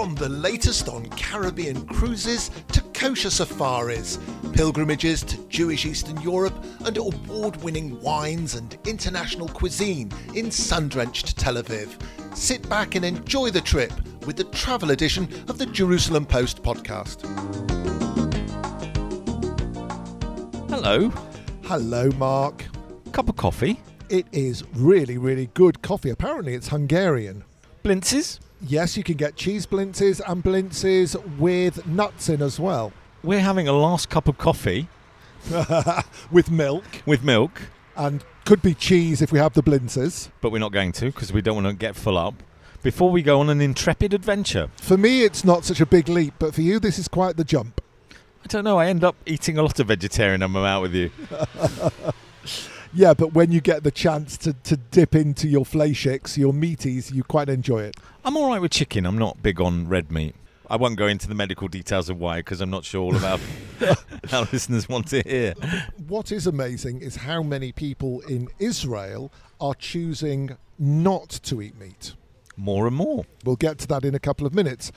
From the latest on Caribbean cruises to kosher safaris, pilgrimages to Jewish Eastern Europe, and award winning wines and international cuisine in sun drenched Tel Aviv. Sit back and enjoy the trip with the travel edition of the Jerusalem Post podcast. Hello. Hello, Mark. Cup of coffee. It is really, really good coffee. Apparently, it's Hungarian. Blintzes. Yes, you can get cheese blintzes and blintzes with nuts in as well. We're having a last cup of coffee with milk with milk, and could be cheese if we have the blintzes. but we're not going to because we don't want to get full up. Before we go on an intrepid adventure. For me, it's not such a big leap, but for you, this is quite the jump. I don't know, I end up eating a lot of vegetarian when I'm out with you. Yeah, but when you get the chance to, to dip into your fleishigs, your meaties, you quite enjoy it. I'm all right with chicken. I'm not big on red meat. I won't go into the medical details of why because I'm not sure all about how listeners want to hear. What is amazing is how many people in Israel are choosing not to eat meat. More and more. We'll get to that in a couple of minutes.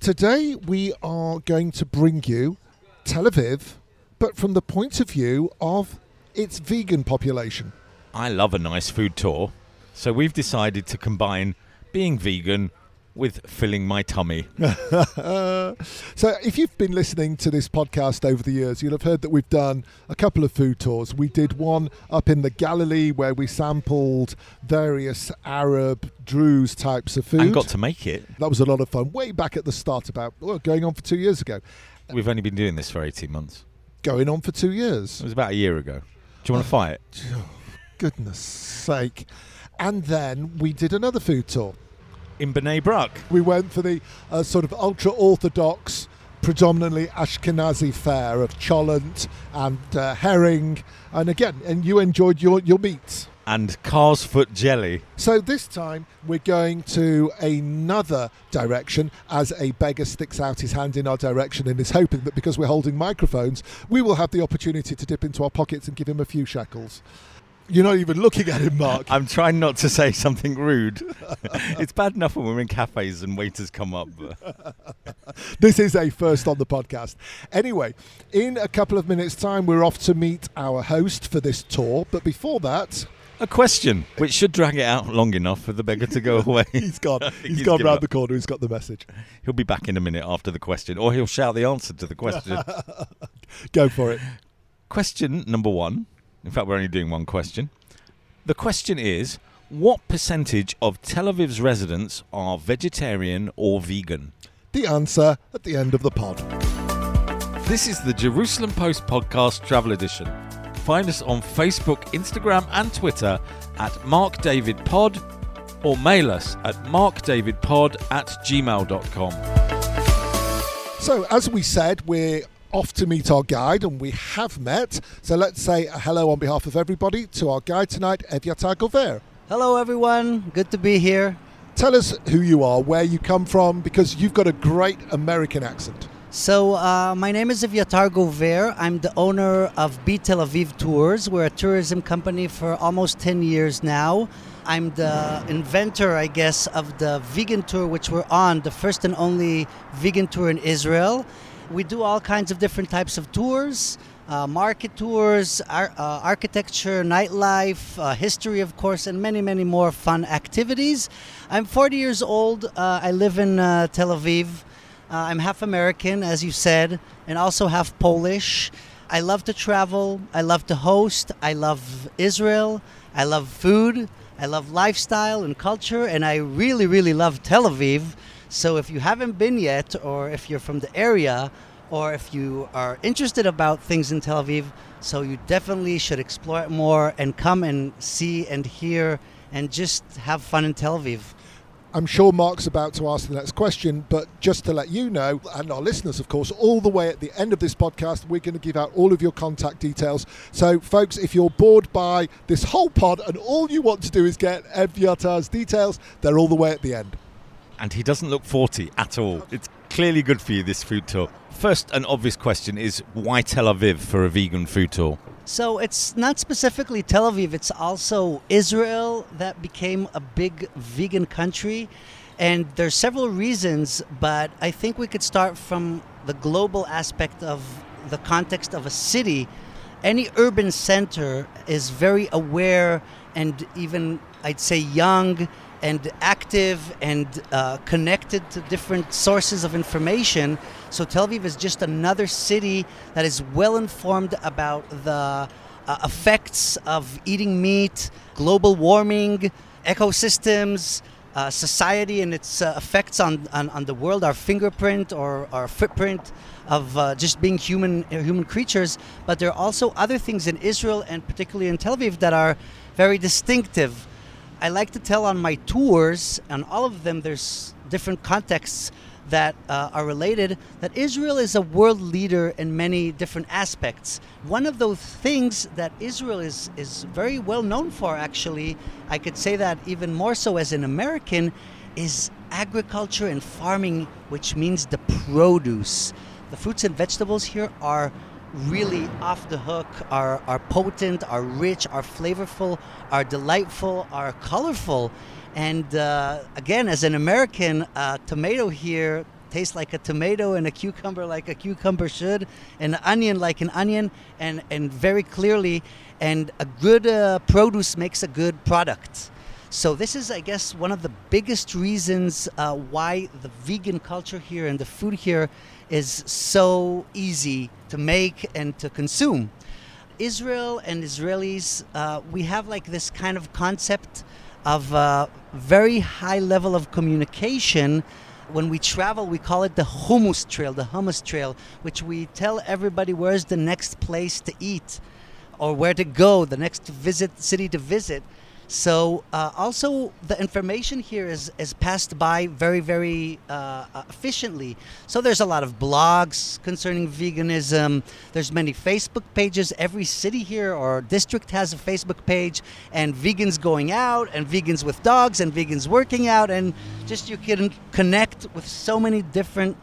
Today, we are going to bring you Tel Aviv, but from the point of view of its vegan population. I love a nice food tour, so we've decided to combine being vegan with filling my tummy. So, if you've been listening to this podcast over the years, you'll have heard that we've done a couple of food tours. We did one up in the Galilee where we sampled various Arab Druze types of food. And got to make it. that was a lot of fun, way back at the start, about well, going on for two years ago. We've only been doing this for 18 months. Going on for two years. It was about a year ago. Do you want to fight? Goodness sake. And then we did another food tour. In B'nai Brak. We went for the uh, sort of ultra orthodox, predominantly Ashkenazi fare of cholent and uh, herring. And again, and you enjoyed your, your meats. And Calf's Foot Jelly. So this time we're going to another direction as a beggar sticks out his hand in our direction and is hoping that because we're holding microphones, we will have the opportunity to dip into our pockets and give him a few shekels. You're not even looking at him, Mark. I'm trying not to say something rude. it's bad enough when we're in cafes and waiters come up. This is a first on the podcast. Anyway, in a couple of minutes' time, we're off to meet our host for this tour. But before that, a question, which should drag it out long enough for the beggar to go away. he's gone. He's he's gone round the corner. He's got the message. He'll be back in a minute after the question, or he'll shout the answer to the question. Go for it. question number one. In fact, we're only doing one question. The question is What percentage of Tel Aviv's residents are vegetarian or vegan? The answer at the end of the pod. This is the Jerusalem Post Podcast Travel Edition. Find us on Facebook, Instagram, and Twitter at Mark David Pod or mail us at markdavidpod at gmail.com. So, as we said, we're off to meet our guide, and we have met. So, let's say a hello on behalf of everybody to our guide tonight, Evyatar Gover. Hello, everyone. Good to be here. Tell us who you are, where you come from, because you've got a great American accent. So, uh, my name is Evyatar Gover. I'm the owner of Be Tel Aviv Tours. We're a tourism company for almost 10 years now. I'm the inventor, I guess, of the vegan tour, which we're on, the first and only vegan tour in Israel. We do all kinds of different types of tours. Uh, market tours, ar- uh, architecture, nightlife, uh, history, of course, and many, many more fun activities. I'm 40 years old. Uh, I live in uh, Tel Aviv. Uh, I'm half American, as you said, and also half Polish. I love to travel. I love to host. I love Israel. I love food. I love lifestyle and culture. And I really, really love Tel Aviv. So if you haven't been yet, or if you're from the area, or if you are interested about things in Tel Aviv, so you definitely should explore it more and come and see and hear and just have fun in Tel Aviv. I'm sure Mark's about to ask the next question, but just to let you know, and our listeners, of course, all the way at the end of this podcast, we're going to give out all of your contact details. So, folks, if you're bored by this whole pod and all you want to do is get Evyatar's details, they're all the way at the end. And he doesn't look 40 at all. It's clearly good for you, this food tour. First, an obvious question is why Tel Aviv for a vegan food tour? So it's not specifically Tel Aviv, it's also Israel that became a big vegan country. And there's several reasons, but I think we could start from the global aspect of the context of a city. Any urban center is very aware and even, I'd say, young and active and uh, connected to different sources of information. So Tel Aviv is just another city that is well informed about the uh, effects of eating meat, global warming, ecosystems, uh, society and its uh, effects on, on, on, the world, our fingerprint or our footprint of uh, just being human human creatures. But there are also other things in Israel and particularly in Tel Aviv that are very distinctive. I like to tell on my tours, and all of them, there's different contexts that uh, are related, that Israel is a world leader in many different aspects. One of those things that Israel is, is very well known for, actually, I could say that even more so as an American, is agriculture and farming, which means the produce. The fruits and vegetables here are really off the hook, are, are potent, are rich, are flavorful, are delightful, are colorful. And uh, again, as an American, uh, tomato here tastes like a tomato and a cucumber like a cucumber should, and an onion like an onion, and, and very clearly, and a good uh, produce makes a good product. So this is, I guess, one of the biggest reasons uh, why the vegan culture here and the food here is so easy to make and to consume. Israel and Israelis, uh, we have like this kind of concept of a very high level of communication. When we travel, we call it the hummus trail, the hummus trail, which we tell everybody where's the next place to eat or where to go, the next visit city to visit. So uh, also the information here is, is passed by very, very uh, uh, efficiently. So there's a lot of blogs concerning veganism. There's many Facebook pages. Every city here or district has a Facebook page and vegans going out and vegans with dogs and vegans working out. And just you can connect with so many different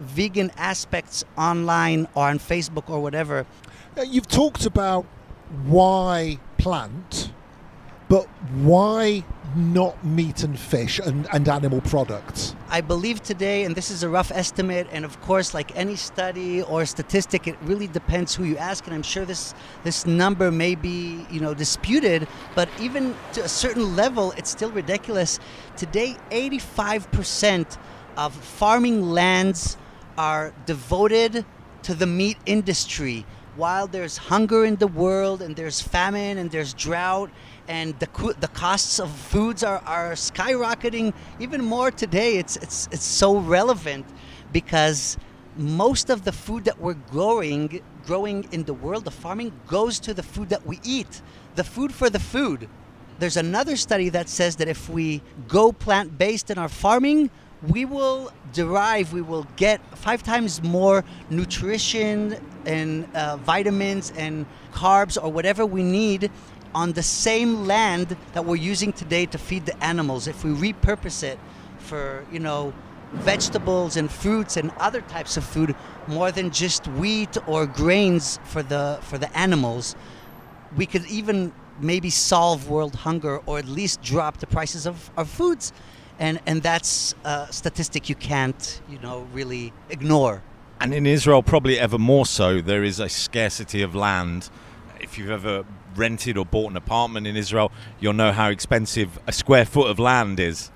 vegan aspects online or on Facebook or whatever. Uh, you've talked about why plant but why not meat and fish and, and animal products? I believe today, and this is a rough estimate, and of course, like any study or statistic, it really depends who you ask, and I'm sure this this number may be you know disputed, but even to a certain level, it's still ridiculous. Today, 85% of farming lands are devoted to the meat industry. While there's hunger in the world, and there's famine, and there's drought, and the the costs of foods are, are skyrocketing even more today. It's it's it's so relevant because most of the food that we're growing growing in the world of farming goes to the food that we eat, the food for the food. There's another study that says that if we go plant based in our farming, we will derive, we will get five times more nutrition and uh, vitamins and carbs or whatever we need on the same land that we're using today to feed the animals, if we repurpose it for, you know, vegetables and fruits and other types of food more than just wheat or grains for the for the animals, we could even maybe solve world hunger or at least drop the prices of our foods. And and that's a statistic you can't, you know, really ignore. And in Israel, probably ever more so, there is a scarcity of land. If you've ever rented or bought an apartment in Israel, you'll know how expensive a square foot of land is.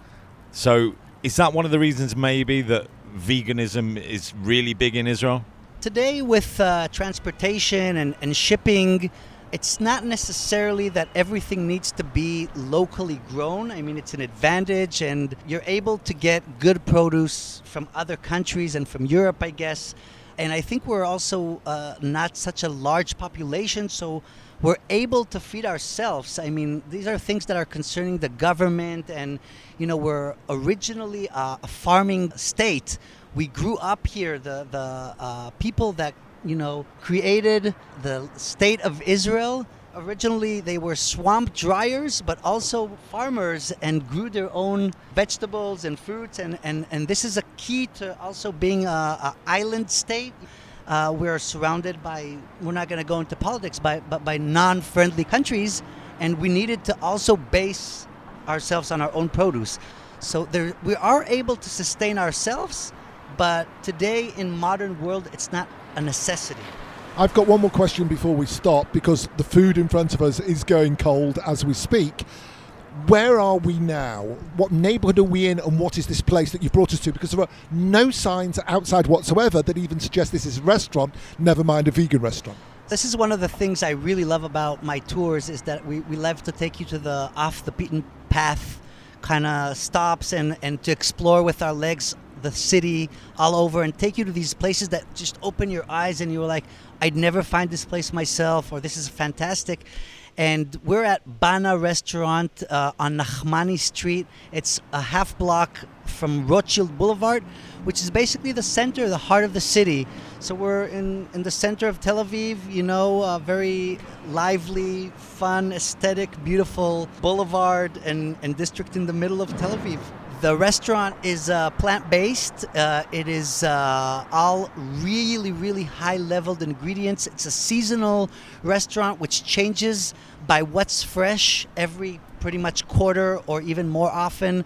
So, is that one of the reasons maybe that veganism is really big in Israel? Today, with uh, transportation and, and shipping, it's not necessarily that everything needs to be locally grown. I mean, it's an advantage, and you're able to get good produce from other countries and from Europe, I guess. And I think we're also uh, not such a large population, so we're able to feed ourselves. I mean, these are things that are concerning the government, and you know, we're originally a, a farming state. We grew up here. The the uh, people that you know created the state of Israel. Originally, they were swamp dryers, but also farmers and grew their own vegetables and fruits. And, and, and this is a key to also being an island state uh, we're surrounded by, we're not going to go into politics, by, but by non friendly countries, and we needed to also base ourselves on our own produce. So there, we are able to sustain ourselves, but today in modern world, it's not a necessity. I've got one more question before we stop because the food in front of us is going cold as we speak. Where are we now? What neighbourhood are we in, and what is this place that you've brought us to? Because there are no signs outside whatsoever that even suggest this is a restaurant, never mind a vegan restaurant. This is one of the things I really love about my tours is that we, we love to take you to the off the beaten path kind of stops and, and to explore with our legs the city all over and take you to these places that just open your eyes and you're like, I'd never find this place myself or this is fantastic. And we're at Bana Restaurant uh, on Nachmani Street. It's a half block from Rothschild Boulevard, which is basically the center, the heart of the city. So we're in, in the center of Tel Aviv, you know, a very lively, fun, aesthetic, beautiful boulevard and, and district in the middle of Tel Aviv. The restaurant is uh, plant based. Uh, it is uh, all really, really high leveled ingredients. It's a seasonal restaurant which changes by what's fresh every pretty much quarter or even more often.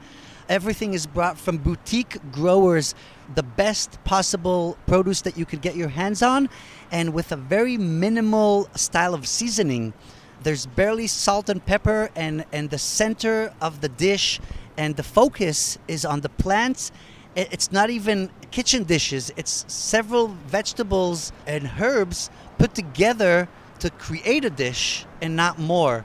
Everything is brought from boutique growers, the best possible produce that you could get your hands on, and with a very minimal style of seasoning. There's barely salt and pepper, and, and the center of the dish and the focus is on the plants. It's not even kitchen dishes, it's several vegetables and herbs put together to create a dish and not more.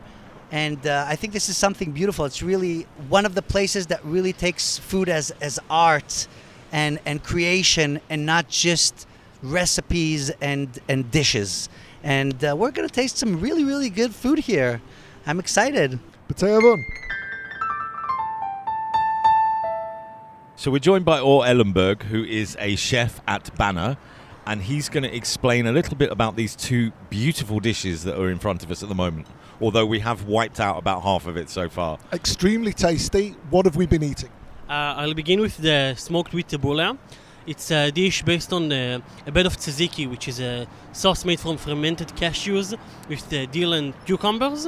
And uh, I think this is something beautiful. It's really one of the places that really takes food as, as art and, and creation and not just recipes and, and dishes. And uh, we're going to taste some really, really good food here. I'm excited. So we're joined by Or Ellenberg, who is a chef at Bana, and he's going to explain a little bit about these two beautiful dishes that are in front of us at the moment. Although we have wiped out about half of it so far. Extremely tasty. What have we been eating? Uh, I'll begin with the smoked wheat tabbouleh. It's a dish based on uh, a bed of tzatziki, which is a sauce made from fermented cashews with uh, dill and cucumbers.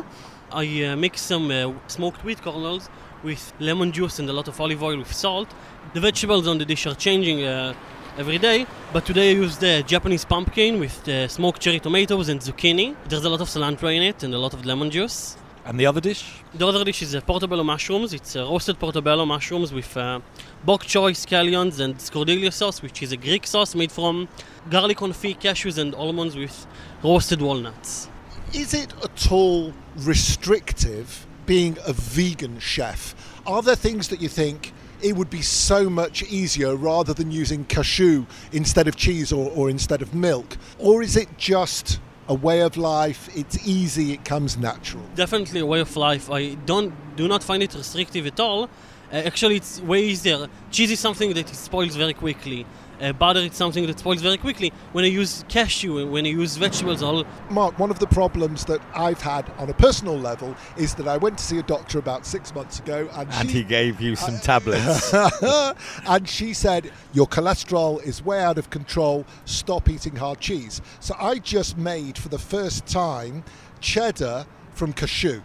I uh, mix some uh, smoked wheat kernels with lemon juice and a lot of olive oil with salt. The vegetables on the dish are changing uh, every day, but today I used the Japanese pumpkin with the smoked cherry tomatoes and zucchini. There's a lot of cilantro in it and a lot of lemon juice. And the other dish? The other dish is uh, portobello mushrooms. It's uh, roasted portobello mushrooms with uh, bok choy, scallions, and skordalia sauce, which is a Greek sauce made from garlic confit, cashews, and almonds with roasted walnuts. Is it at all restrictive being a vegan chef? Are there things that you think it would be so much easier rather than using cashew instead of cheese or, or instead of milk? Or is it just a way of life. It's easy. It comes natural. Definitely a way of life. I don't do not find it restrictive at all. Uh, actually, it's way easier. Cheese is something that spoils very quickly. Uh, butter is something that spoils very quickly. When I use cashew, when I use vegetables, all Mark, one of the problems that I've had on a personal level is that I went to see a doctor about six months ago, and, And she, he gave you some tablets. and she said your cholesterol is way out of control. Stop eating hard cheese. So I just made for the first time cheddar from cashew.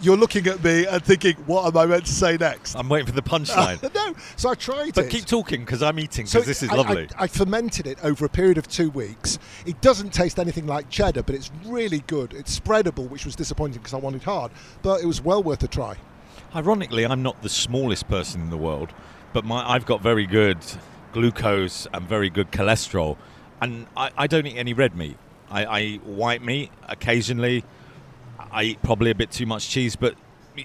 You're looking at me and thinking, what am I meant to say next? I'm waiting for the punchline. no, so I tried to. But it. keep talking because I'm eating because this is I- I- lovely. I, fermented it over a period of two weeks. It doesn't taste anything like cheddar, but it's really good. It's spreadable, which was disappointing because I wanted hard, but it was well worth a try. Ironically, I'm not the smallest person in the world, but my I've got very good glucose and very good cholesterol, and I, I don't eat any red meat. I, I eat white meat occasionally. I eat probably a bit too much cheese, but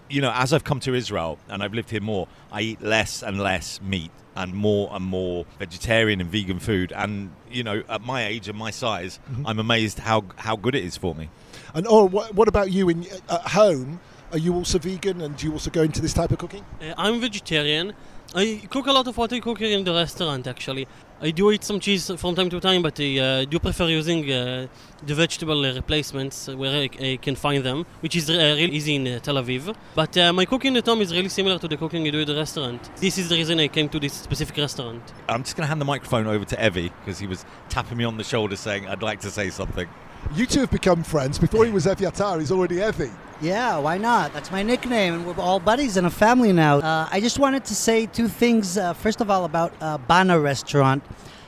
you know, as I've come to Israel and I've lived here more, I eat less and less meat and more and more vegetarian and vegan food. And you know, at my age and my size, I'm amazed how how good it is for me. And oh, what, what about you in at home? Are you also vegan, and do you also go into this type of cooking? Uh, I'm vegetarian. I cook a lot of what I cook here in the restaurant actually. I do eat some cheese from time to time, but I uh, do prefer using uh, the vegetable replacements where I, I can find them, which is uh, really easy in Tel Aviv. But my cooking at home is really similar to the cooking I do at the restaurant. This is the reason I came to this specific restaurant. I'm just going to hand the microphone over to Evie because he was tapping me on the shoulder saying I'd like to say something. You two have become friends. Before he was Eviatar, he's already Evi. Yeah, why not? That's my nickname, and we're all buddies and a family now. Uh, I just wanted to say two things. Uh, first of all, about uh, Bana Restaurant.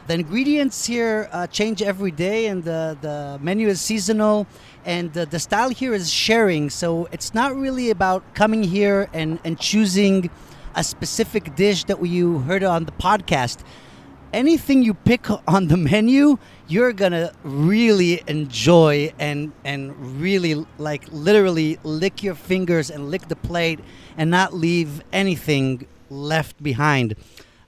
The ingredients here uh, change every day, and the, the menu is seasonal. And the, the style here is sharing, so it's not really about coming here and, and choosing a specific dish that you heard on the podcast. Anything you pick on the menu, you're gonna really enjoy and and really like literally lick your fingers and lick the plate and not leave anything left behind.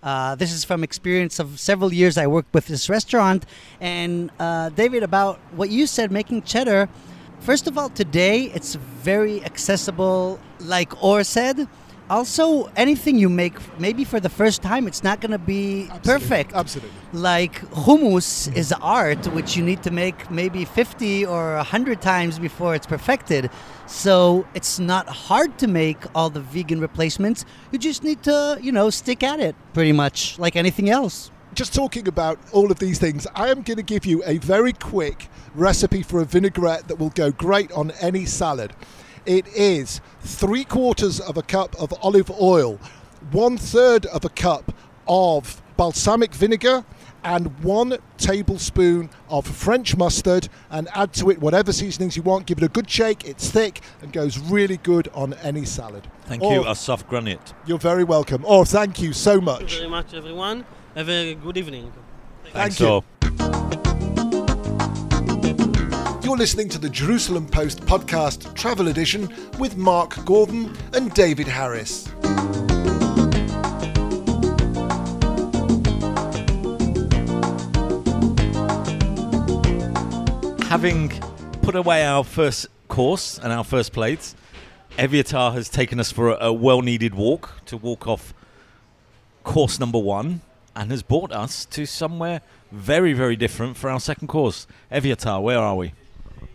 Uh, this is from experience of several years I worked with this restaurant. And uh, David, about what you said, making cheddar. First of all, today it's very accessible. Like Or said, also anything you make maybe for the first time it's not going to be Absolutely, perfect. Absolutely. like hummus is art which you need to make maybe 50 or 100 times before it's perfected. So it's not hard to make all the vegan replacements. You just need to you know stick at it pretty much like anything else. Just talking about all of these things, I am going to give you a very quick recipe for a vinaigrette that will go great on any salad. It is three quarters of a cup of olive oil, one third of a cup of balsamic vinegar, and one tablespoon of French mustard, and add to it whatever seasonings you want. Give it a good shake, it's thick and goes really good on any salad. Thank Or- you, Asaf Granit. You're very welcome. Oh, thank you so much. Thank you very much, everyone. Have a good evening. Thanks you. all. You're listening to the Jerusalem Post podcast travel edition with Mark Gordon and David Harris. Having put away our first course and our first plates, Eviatar has taken us for a, a well needed walk to walk off course number one and has brought us to somewhere very, very different for our second course. Eviatar, where are we?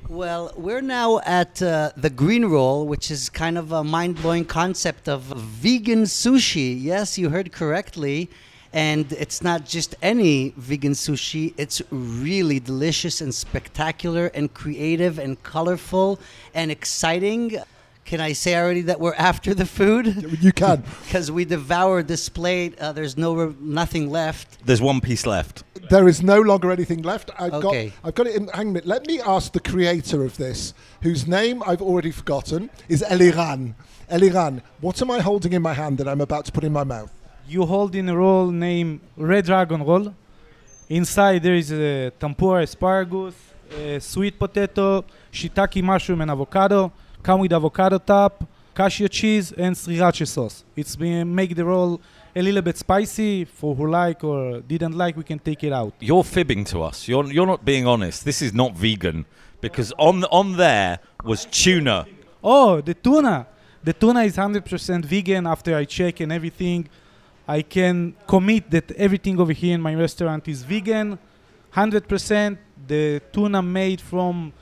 Well, we're now at uh, the green roll, which is kind of a mind blowing concept of vegan sushi. Yes, you heard correctly. And it's not just any vegan sushi, it's really delicious and spectacular and creative and colorful and exciting. Can I say already that we're after the food? You can. Because we devoured this plate. Uh, there's no nothing left. There's one piece left. There is no longer anything left. I've Okay. got I've got it in hang on minute. Let me ask the creator of this, whose name I've already forgotten, is Eliran. Eliran, what am I holding in my hand that I'm about to put in my mouth? you hold in a roll named Red Dragon Roll. Inside there is a tempura asparagus, a sweet potato, shiitake mushroom and avocado. Come with avocado top, cashew cheese and sriracha sauce. It's been make the roll a little bit spicy. For who like or didn't like, we can take it out. You're fibbing to us. You're, you're not being honest. This is not vegan because on, on there was tuna. Oh, the tuna. The tuna is 100% vegan after I check and everything. I can commit that everything over here in my restaurant is vegan. 100% the tuna made from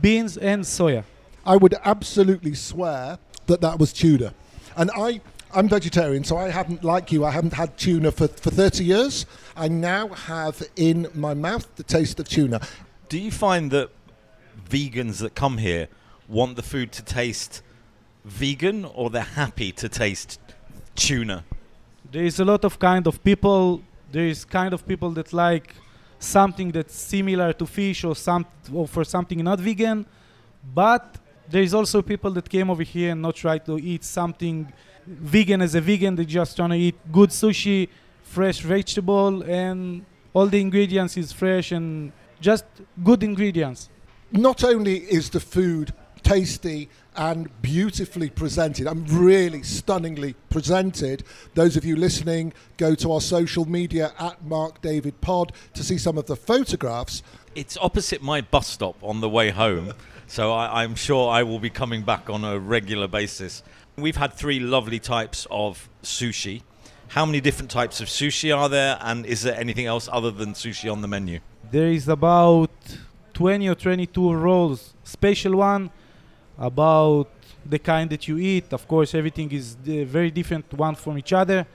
beans and soya. I would absolutely swear that that was tuna. And I, I'm vegetarian, so I haven't, like you, I haven't had tuna for, for 30 years. I now have in my mouth the taste of tuna. Do you find that vegans that come here want the food to taste vegan or they're happy to taste tuna? There is a lot of kind of people. There is kind of people that like something that's similar to fish or some or for something not vegan, but there is also people that came over here and not try to eat something vegan as a vegan. They just trying to eat good sushi, fresh vegetable, and all the ingredients is fresh and just good ingredients. not only is the food tasty and beautifully presented, I'm really stunningly presented. Those of you listening, go to our social media at Mark David Pod to see some of the photographs. It's opposite my bus stop on the way home, so I, I'm sure I will be coming back on a regular basis. We've had three lovely types of sushi. How many different types of sushi are there, and is there anything else other than sushi on the menu? There is about 20 or 22 rolls. Special one about the kind that you eat. Of course, everything is uh, very different one from each other.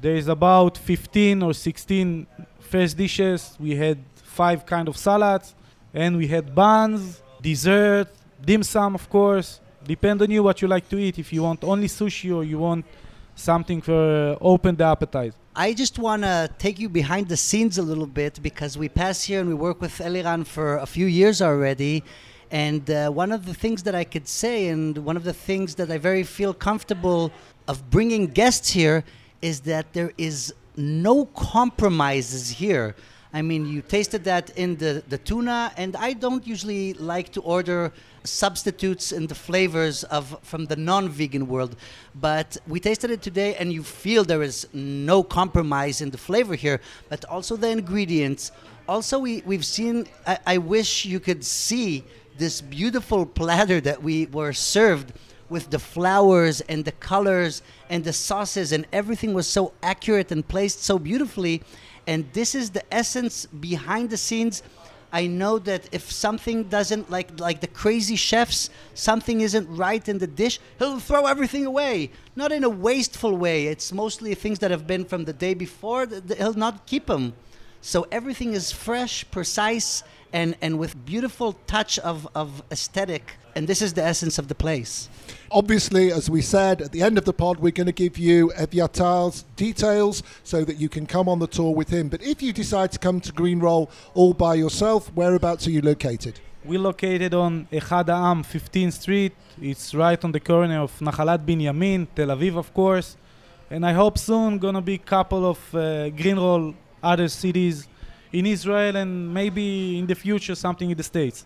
There is about 15 or 16 first dishes. We had five kind of salads, and we had buns, dessert, dim sum, of course, Depend on you what you like to eat. If you want only sushi or you want something for uh, open the appetite. I just want to take you behind the scenes a little bit because we pass here and we work with Eliran for a few years already. And uh, one of the things that I could say, and one of the things that I very feel comfortable of bringing guests here, is that there is no compromises here. I mean, you tasted that in the, the tuna, and I don't usually like to order substitutes in the flavors of from the non-vegan world, but we tasted it today, and you feel there is no compromise in the flavor here, but also the ingredients. Also, we we've seen. I, I wish you could see this beautiful platter that we were served with the flowers and the colors and the sauces and everything was so accurate and placed so beautifully and this is the essence behind the scenes. I know that if something doesn't like like the crazy chefs something isn't right in the dish he'll throw everything away. Not in a wasteful way. It's mostly things that have been from the day before he'll not keep them so everything is fresh precise and and with beautiful touch of of aesthetic and this is the essence of the place Obviously, as we said at the end of the pod, we're going to give you Eviatar's details so that you can come on the tour with him. But if you decide to come to Green Roll all by yourself, whereabouts are you located? We're located on Echad Ha'am, 15th Street. It's right on the corner of Nahalat Binyamin, Tel Aviv, of course. And I hope soon gonna be a couple of uh, Green Roll other cities in Israel and maybe in the future something in the States.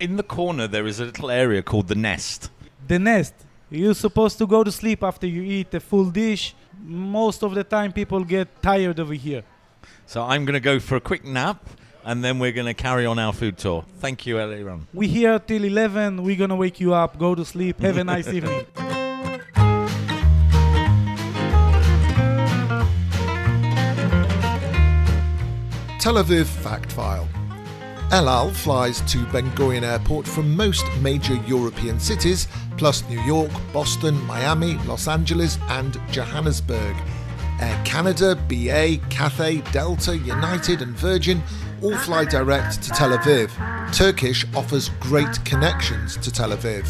In the corner, there is a little area called the Nest. The nest. You're supposed to go to sleep after you eat a full dish. Most of the time, people get tired over here. So I'm going to go for a quick nap, and then we're going to carry on our food tour. Thank you, Eliran. We're here till 11. We're gonna wake you up. Go to sleep. Have a nice evening. Tel Aviv Fact File. El Al flies to Ben Gurion Airport from most major European cities, plus New York, Boston, Miami, Los Angeles, and Johannesburg. Air Canada, BA, Cathay, Delta, United, and Virgin all fly direct to Tel Aviv. Turkish offers great connections to Tel Aviv.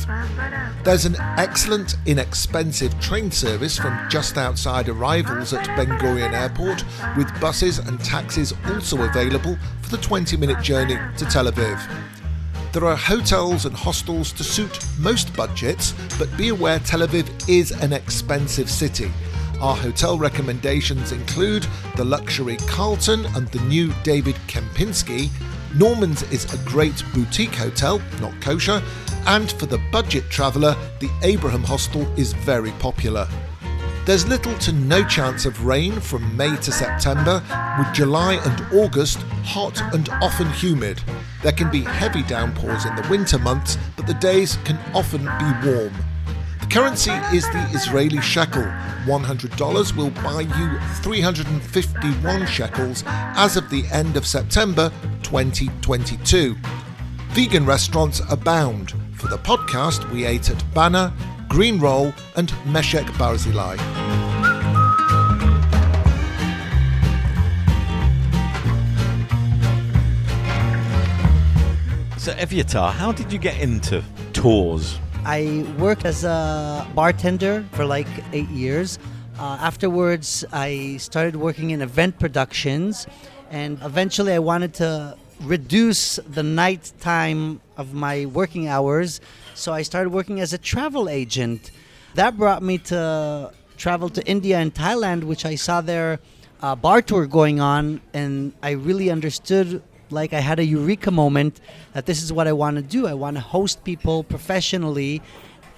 There's an excellent, inexpensive train service from just outside arrivals at Ben Gurion Airport, with buses and taxis also available for the 20 minute journey to Tel Aviv. There are hotels and hostels to suit most budgets, but be aware Tel Aviv is an expensive city. Our hotel recommendations include the luxury Carlton and the new David Kempinski. Norman's is a great boutique hotel, not kosher, and for the budget traveller, the Abraham Hostel is very popular. There's little to no chance of rain from May to September, with July and August hot and often humid. There can be heavy downpours in the winter months, but the days can often be warm. Currency is the Israeli shekel. $100 will buy you 351 shekels as of the end of September 2022. Vegan restaurants abound. For the podcast, we ate at Bana, Green Roll, and Meshek Barzilai. So, Evyatar, how did you get into tours? I worked as a bartender for like eight years. Uh, afterwards, I started working in event productions, and eventually, I wanted to reduce the night time of my working hours. So I started working as a travel agent. That brought me to travel to India and Thailand, which I saw their uh, bar tour going on, and I really understood like I had a eureka moment that this is what I want to do. I want to host people professionally.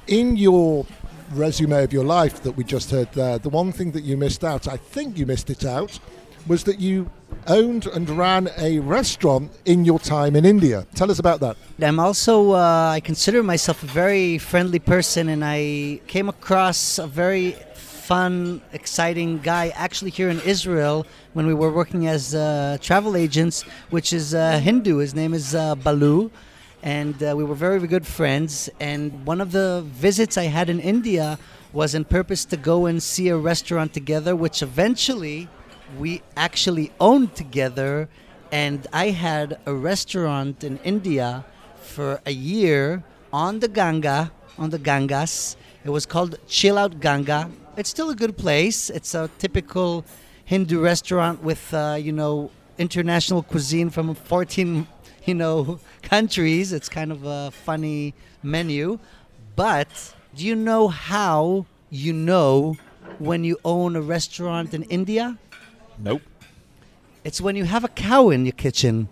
In your resume of your life that we just heard there, the one thing that you missed out, I think you missed it out, was that you owned and ran a restaurant in your time in India. Tell us about that. I'm also, uh, I consider myself a very friendly person, and I came across a very fun, exciting guy actually here in Israel when we were working as uh, travel agents, which is uh, Hindu. His name is uh, Balu. And uh, we were very good friends. And one of the visits I had in India was in purpose to go and see a restaurant together, which eventually we actually owned together. And I had a restaurant in India for a year on the Ganga on the Gangas. It was called Chill Out Ganga. It's still a good place. It's a typical Hindu restaurant with, uh, you know, international cuisine from 14, you know, countries. It's kind of a funny menu. But do you know how you know when you own a restaurant in India? Nope. It's when you have a cow in your kitchen.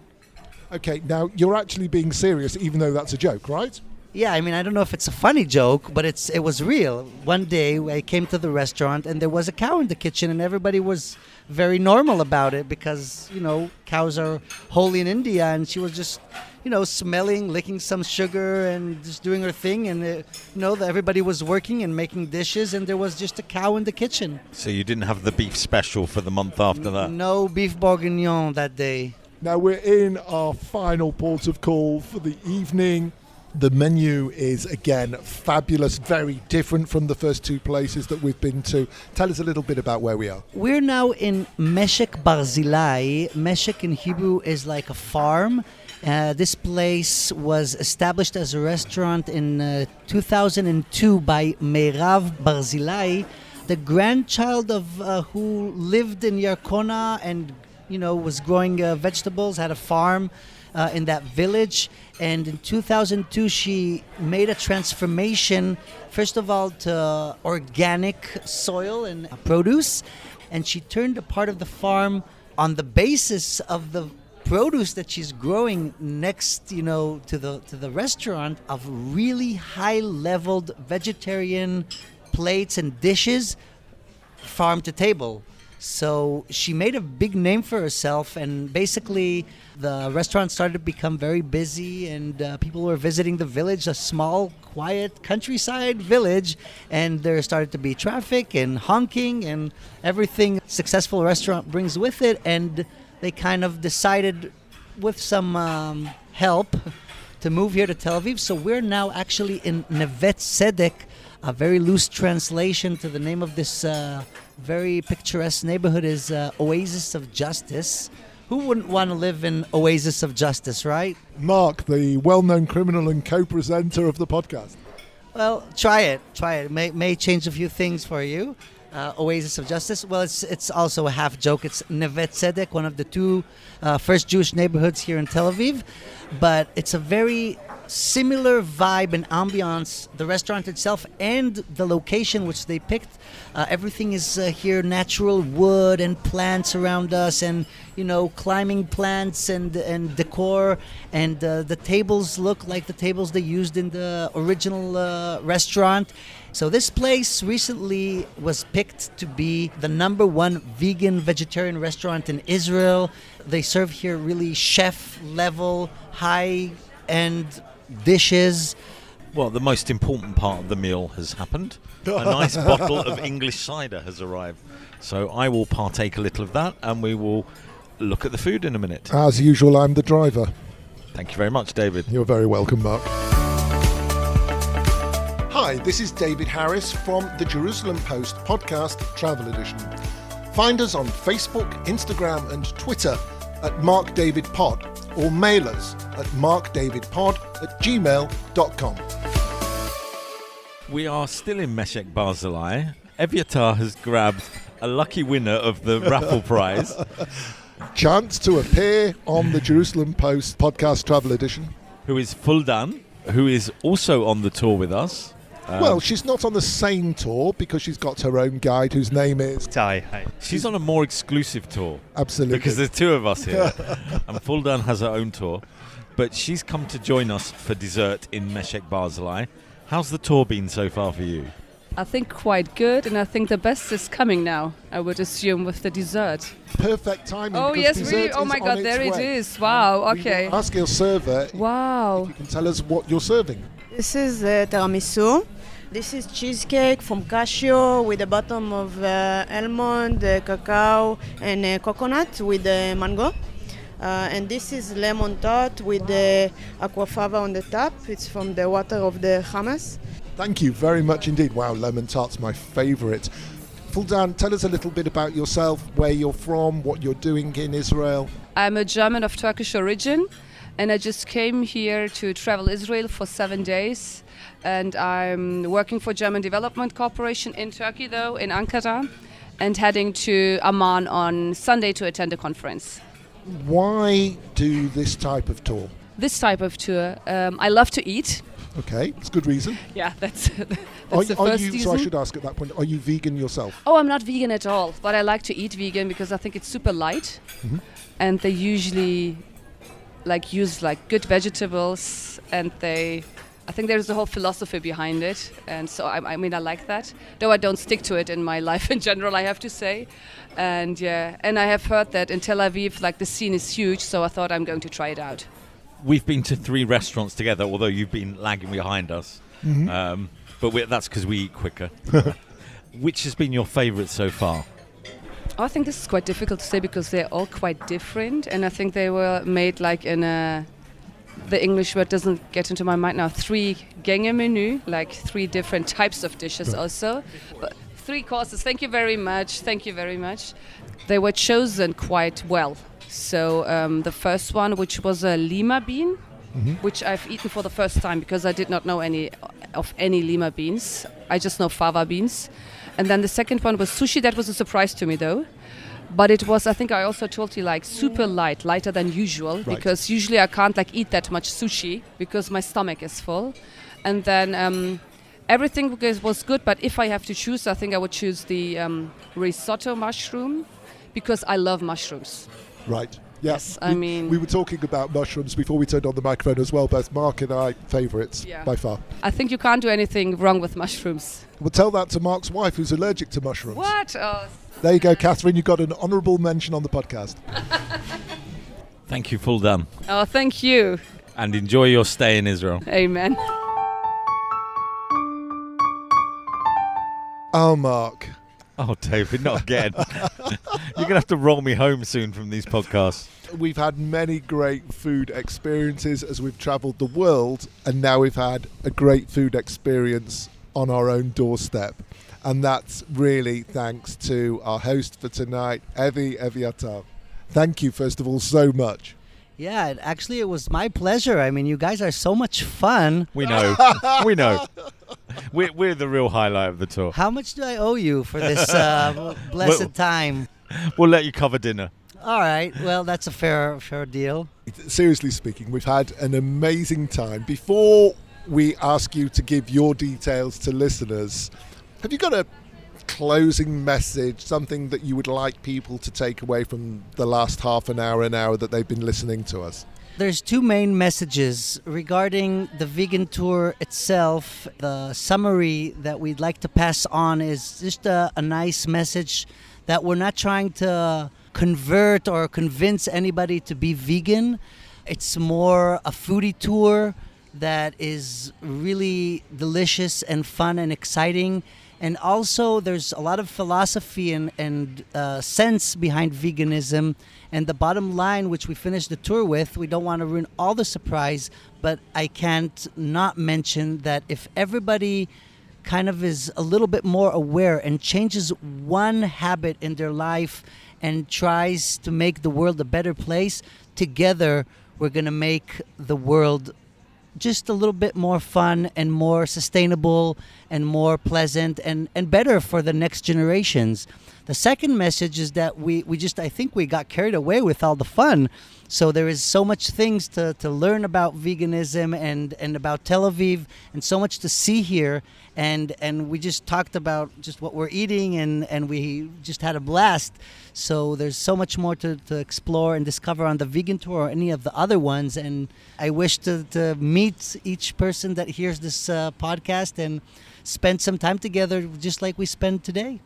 Okay, now you're actually being serious, even though that's a joke, right? Yeah, I mean, I don't know if it's a funny joke, but it's it was real. One day I came to the restaurant and there was a cow in the kitchen, and everybody was very normal about it because you know cows are holy in India, and she was just you know smelling, licking some sugar, and just doing her thing, and uh, you know that everybody was working and making dishes, and there was just a cow in the kitchen. So you didn't have the beef special for the month after that? No beef bourguignon that day. Now we're in our final port of call for the evening. The menu is again fabulous, very different from the first two places that we've been to. Tell us a little bit about where we are. We're now in Meshek Barzilai. Meshek in Hebrew is like a farm. Uh, this place was established as a restaurant in uh, 2002 by Meirav Barzilai, the grandchild of uh, who lived in Yarkona and you know was growing uh, vegetables, had a farm uh, in that village. And in 2002, she made a transformation, first of all, to organic soil and produce. And she turned a part of the farm on the basis of the produce that she's growing next, you know, to the to the restaurant of really high-leveled vegetarian plates and dishes, farm to table. So she made a big name for herself, and basically, the restaurant started to become very busy, and uh, people were visiting the village, a small, quiet countryside village, and there started to be traffic and honking and everything successful restaurant brings with it, and they kind of decided, with some um, help, to move here to Tel Aviv. So we're now actually in Neve Tzedek, a very loose translation to the name of this uh, very picturesque neighborhood is uh, Oasis of Justice. Who wouldn't want to live in Oasis of Justice, right? Mark, the well known criminal and co presenter of the podcast. Well, try it. Try it. May, may change a few things for you. Uh, Oasis of Justice. Well, it's it's also a half joke. It's Neve Tzedek, one of the two uh, first Jewish neighborhoods here in Tel Aviv, but it's a very similar vibe and ambiance. The restaurant itself and the location which they picked. Uh, everything is uh, here natural wood and plants around us, and you know climbing plants and and decor. And uh, the tables look like the tables they used in the original uh, restaurant. So this place recently was picked to be the number one vegan vegetarian restaurant in Israel. They serve here really chef level, high end dishes. Well, the most important part of the meal has happened. A nice bottle of English cider has arrived. So I will partake a little of that and we will look at the food in a minute. As usual, I'm the driver. Thank you very much, David. You're very welcome, Mark. Hi, this is David Harris from the Jerusalem Post podcast Travel Edition. Find us on Facebook, Instagram, and Twitter at Mark David Pod or mail us at markdavidpod at gmail.com. We are still in Meshek Barzilai. Evyatar has grabbed a lucky winner of the raffle prize. Chance to appear on the Jerusalem Post podcast Travel Edition. who is Fuldan, who is also on the tour with us. Um, well, she's not on the same tour because she's got her own guide whose name is Ty, hi. she's on a more exclusive tour absolutely. because there's two of us here, and Fuldan has her own tour. But she's come to join us for dessert in Meshek Barzilai. How's the tour been so far for you? I think quite good, and I think the best is coming now. I would assume with the dessert. perfect timing. Oh yes, really! Oh my God, there it way. is! Wow. We will Okay. Ask your server if Wow. you can tell us what you're serving. This is uh, tiramisu. This is cheesecake from cashew with the bottom of uh, almond, uh, cacao, and uh, coconut with uh, mango. Uh, and this is lemon tart with the aquafaba on the top. It's from the water of the hummus. Thank you very much indeed. Wow, lemon tart's my favourite. Fuldan, tell us a little bit about yourself, where you're from, what you're doing in Israel. I'm a German of Turkish origin. And I just came here to travel Israel for seven days. And I'm working for German Development Corporation in Turkey, though, in Ankara, and heading to Amman on Sunday to attend a conference. Why do this type of tour? This type of tour, um, I love to eat. Okay, it's a good reason. Yeah, that's, that's Are, the first you, reason. so I should ask at that point, are you vegan yourself? Oh, I'm not vegan at all, but I like to eat vegan because I think it's super light, Mhm. and they usually like use like good vegetables, and they. I think there's a whole philosophy behind it, and so I, I mean I like that. Though I don't stick to it in my life in general, I have to say. And yeah, and I have heard that in Tel Aviv, like the scene is huge, so I thought I'm going to try it out. We've been to three restaurants together, although you've been lagging behind us. Mm-hmm. Um, but we that's because we eat quicker. Which has been your favourite so far? I think this is quite difficult to say because they're all quite different, and I think they were made like in a. The English word doesn't get into my mind now. Three Gänge menu, like three different types of dishes, also, but three courses. Thank you very much. Thank you very much. They were chosen quite well. So um, the first one, which was a lima bean, which I've eaten for the first time because I did not know any of any lima beans. I just know fava beans. And then the second one was sushi. That was a surprise to me though. But it was, I think I also told you, like super light, lighter than usual, Right. because usually I can't like eat that much sushi because my stomach is full. And then um, everything was- was good, but if I have to choose, I think I would choose the um, risotto mushroom because I love mushrooms. Right. Yeah. Yes, I we, mean- we were talking about mushrooms before we turned on the microphone as well. Both Mark and I favourites Yeah. by far. I think you can't do anything wrong with mushrooms. We'll tell that to Mark's wife, who's allergic to mushrooms. What? Oh, There you go, Catherine. You got an honourable mention on the podcast. Thank you, full done. oh thank you. And enjoy your stay in Israel. Amen. Oh, Mark. Oh, David, not again. You're going to have to roll me home soon from these podcasts. We've had many great food experiences as we've travelled the world, and now we've had a great food experience on our own doorstep. And that's really thanks to our host for tonight, Evi Eviatar. Thank you, first of all, so much. Yeah, it, actually, it was my pleasure. I mean, you guys are so much fun. We know. we know. We're, we're the real highlight of the tour. How much do I owe you for this uh, blessed Well- time? We'll let you cover dinner. All right. Well, that's a fair fair deal. Seriously speaking, we've had an amazing time. Before we ask you to give your details to listeners, have you got a closing message, something that you would like people to take away from the last half an hour, an hour that they've been listening to us? There's two main messages regarding the vegan tour itself. The summary that we'd like to pass on is just a, a nice message that we're not trying to convert or convince anybody to be vegan. It's more a foodie tour that is really delicious and fun and exciting. And also, there's a lot of philosophy and, and uh, sense behind veganism. And the bottom line, which we finished the tour with, we don't want to ruin all the surprise, but I can't not mention that if everybody kind of is a little bit more aware and changes one habit in their life and tries to make the world a better place, together we're going to make the world just a little bit more fun and more sustainable and more pleasant and, and better for the next generations. The second message is that we, we just I think we got carried away with all the fun. So there is so much things to, to learn about veganism and, and about Tel Aviv and so much to see here and and we just talked about just what we're eating and, and we just had a blast. So there's so much more to, to explore and discover on the vegan tour or any of the other ones. And I wish to, to meet each person that hears this uh, podcast and spend some time together just like we spend today.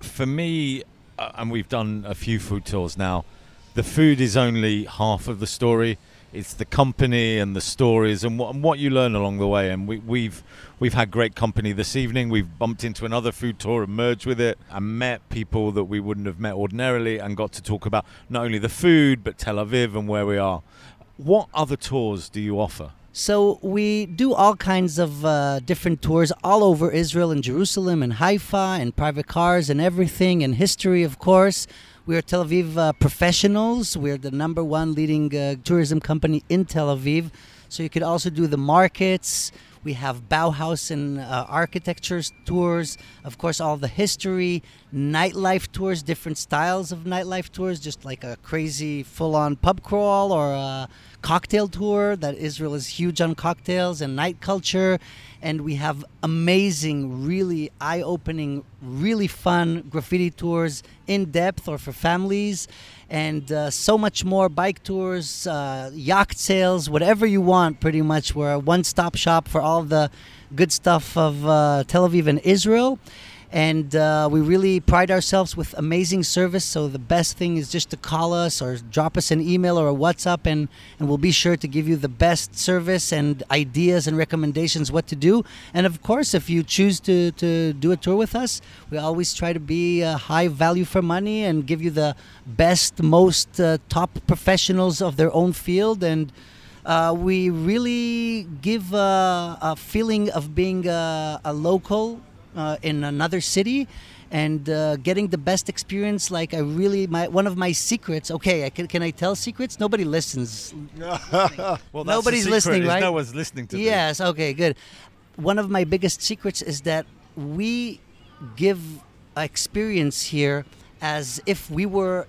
For me, uh, and we've done a few food tours now, the food is only half of the story. It's the company and the stories and what, and what you learn along the way. And we, we've we've had great company this evening. We've bumped into another food tour and merged with it and met people that we wouldn't have met ordinarily and got to talk about not only the food but Tel Aviv and where we are. What other tours do you offer? So we do all kinds of uh, different tours all over Israel and Jerusalem and Haifa and private cars and everything and history, of course. We are Tel Aviv uh, professionals. We're the number one leading uh, tourism company in Tel Aviv. So you could also do the markets. We have Bauhaus and uh, architecture tours, of course, all the history, nightlife tours, different styles of nightlife tours, just like a crazy full on pub crawl or a cocktail tour. That Israel is huge on cocktails and night culture. And we have amazing, really eye opening, really fun graffiti tours in depth or for families and uh, so much more bike tours, uh, yacht sales, whatever you want, pretty much. We're a one stop shop for all the good stuff of uh, Tel Aviv and Israel and uh, we really pride ourselves with amazing service. So the best thing is just to call us or drop us an email or a WhatsApp, and and we'll be sure to give you the best service and ideas and recommendations what to do. And of course, if you choose to to do a tour with us, we always try to be uh, high value for money and give you the best, most uh, top professionals of their own field and. Uh, we really give uh, a feeling of being uh, a local uh, in another city and uh, getting the best experience. Like i really my one of my secrets okay I can, can i tell secrets? Nobody listens. Well, Nobody's listening, right? No one's listening to yes okay good. One of my biggest secrets is that we give experience here as if we were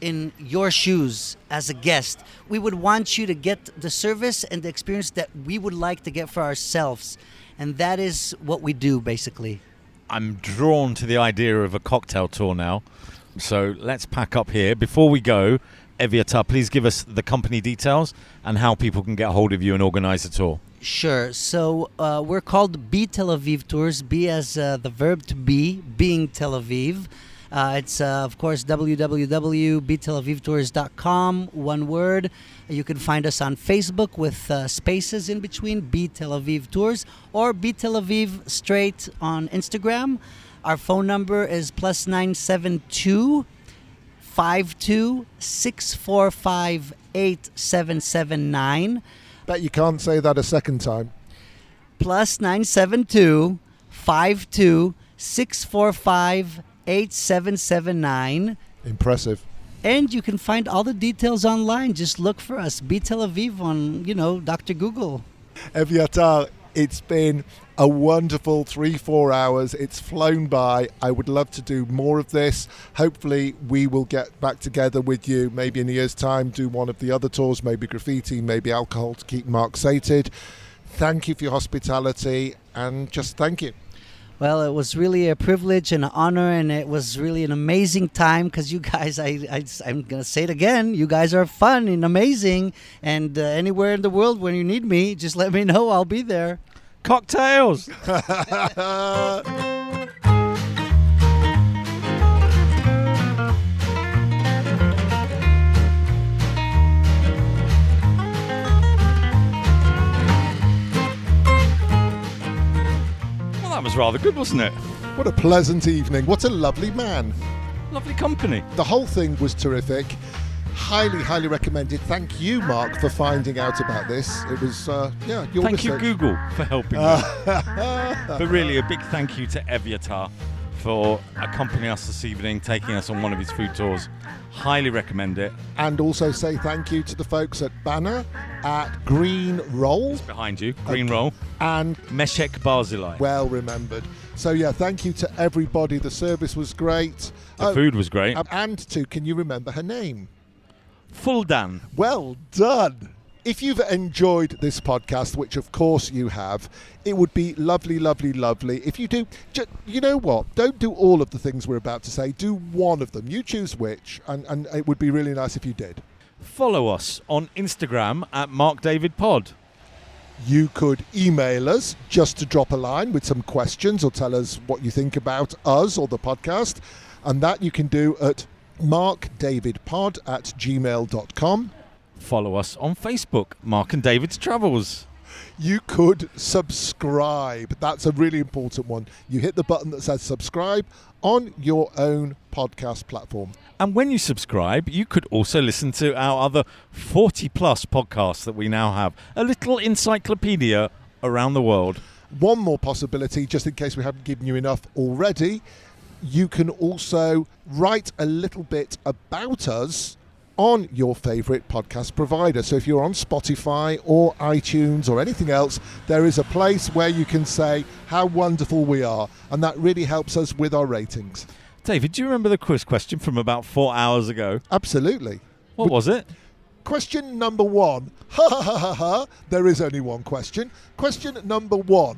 in your shoes as a guest. We would want you to get the service and the experience that we would like to get for ourselves and that is what we do basically. I'm drawn to the idea of a cocktail tour now. So let's pack up here. Before we go, Eviatar, please give us the company details and how people can get hold of you and organize a tour. Sure. So uh, we're called Be Tel Aviv Tours. Be as uh, the verb to be, being Tel Aviv. Uh, it's, uh, of course, www.btelavivtours.com, one word. You can find us on Facebook with uh, spaces in between, Be Tel Aviv Tours, or Be Tel Aviv straight on Instagram. Our phone number is plus 972 52 645 8779. Bet you can't say that a second time. Plus 972 52 645 8779. Impressive. And you can find all the details online. Just look for us, Be Tel Aviv on, you know, Dr. Google. Eviatar, it's been a wonderful three, four hours. It's flown by. I would love to do more of this. Hopefully, we will get back together with you maybe in a year's time, do one of the other tours, maybe graffiti, maybe alcohol to keep Mark sated. Thank you for your hospitality and just thank you. Well, it was really a privilege and an honor, and it was really an amazing time because you guys, I, I, I'm going to say it again, you guys are fun and amazing. And uh, anywhere in the world when you need me, just let me know. I'll be there. Cocktails! was rather good, wasn't it? What a pleasant evening. What a lovely man. Lovely company. The whole thing was terrific. Highly, highly recommended. Thank you, Mark, for finding out about this. It was, uh, yeah, your Thank mistake. you, Google, for helping me. but really, a big thank you to Eviatar for accompanying us this evening, taking us on one of his food tours. Highly recommend it. And also say thank you to the folks at Bana, at Green Roll. It's behind you, Green Roll. And Meshek Barzilai. Well remembered. So, yeah, thank you to everybody. The service was great. The oh, food was great. And to, can you remember her name? Fuldan. Well done. If you've enjoyed this podcast, which of course you have, it would be lovely, lovely, lovely. If you do, Just, you know what? Don't do all of the things we're about to say. Do one of them. You choose which, and, and it would be really nice if you did. Follow us on Instagram at Mark David Pod. You could email us just to drop a line with some questions or tell us what you think about us or the podcast. And that you can do at markdavidpod at gmail.com. Follow us on Facebook, Mark and David's Travels you could subscribe. That's a really important one. You hit the button that says subscribe on your own podcast platform. And when you subscribe, you could also listen to our other 40 plus podcasts that we now have. A little encyclopedia around the world. One more possibility, just in case we haven't given you enough already you can also write a little bit about us on your favorite podcast provider. So if you're on Spotify or iTunes or anything else, there is a place where you can say how wonderful we are, and that really helps us with our ratings. David, do you remember the quiz question from about four hours ago? Absolutely. What was it? Question number one. Ha ha ha ha ha. There is only one question. Question number one.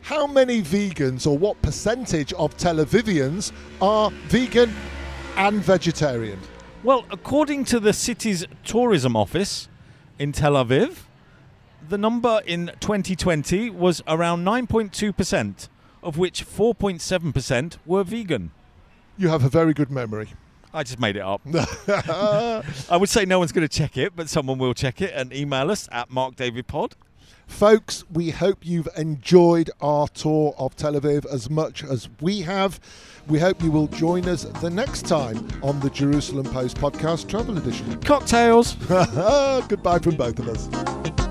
How many vegans or what percentage of Tel Avivians are vegan and vegetarian? Well, according to the city's tourism office in Tel Aviv, the number in 2020 was around 9.2%, of which 4.7% were vegan. You have a very good memory. I just made it up. I would say no one's going to check it, but someone will check it and email us at markdavidpod. Folks, we hope you've enjoyed our tour of Tel Aviv as much as we have. We hope you will join us the next time on the Jerusalem Post Podcast Travel Edition. Cocktails! Goodbye from both of us.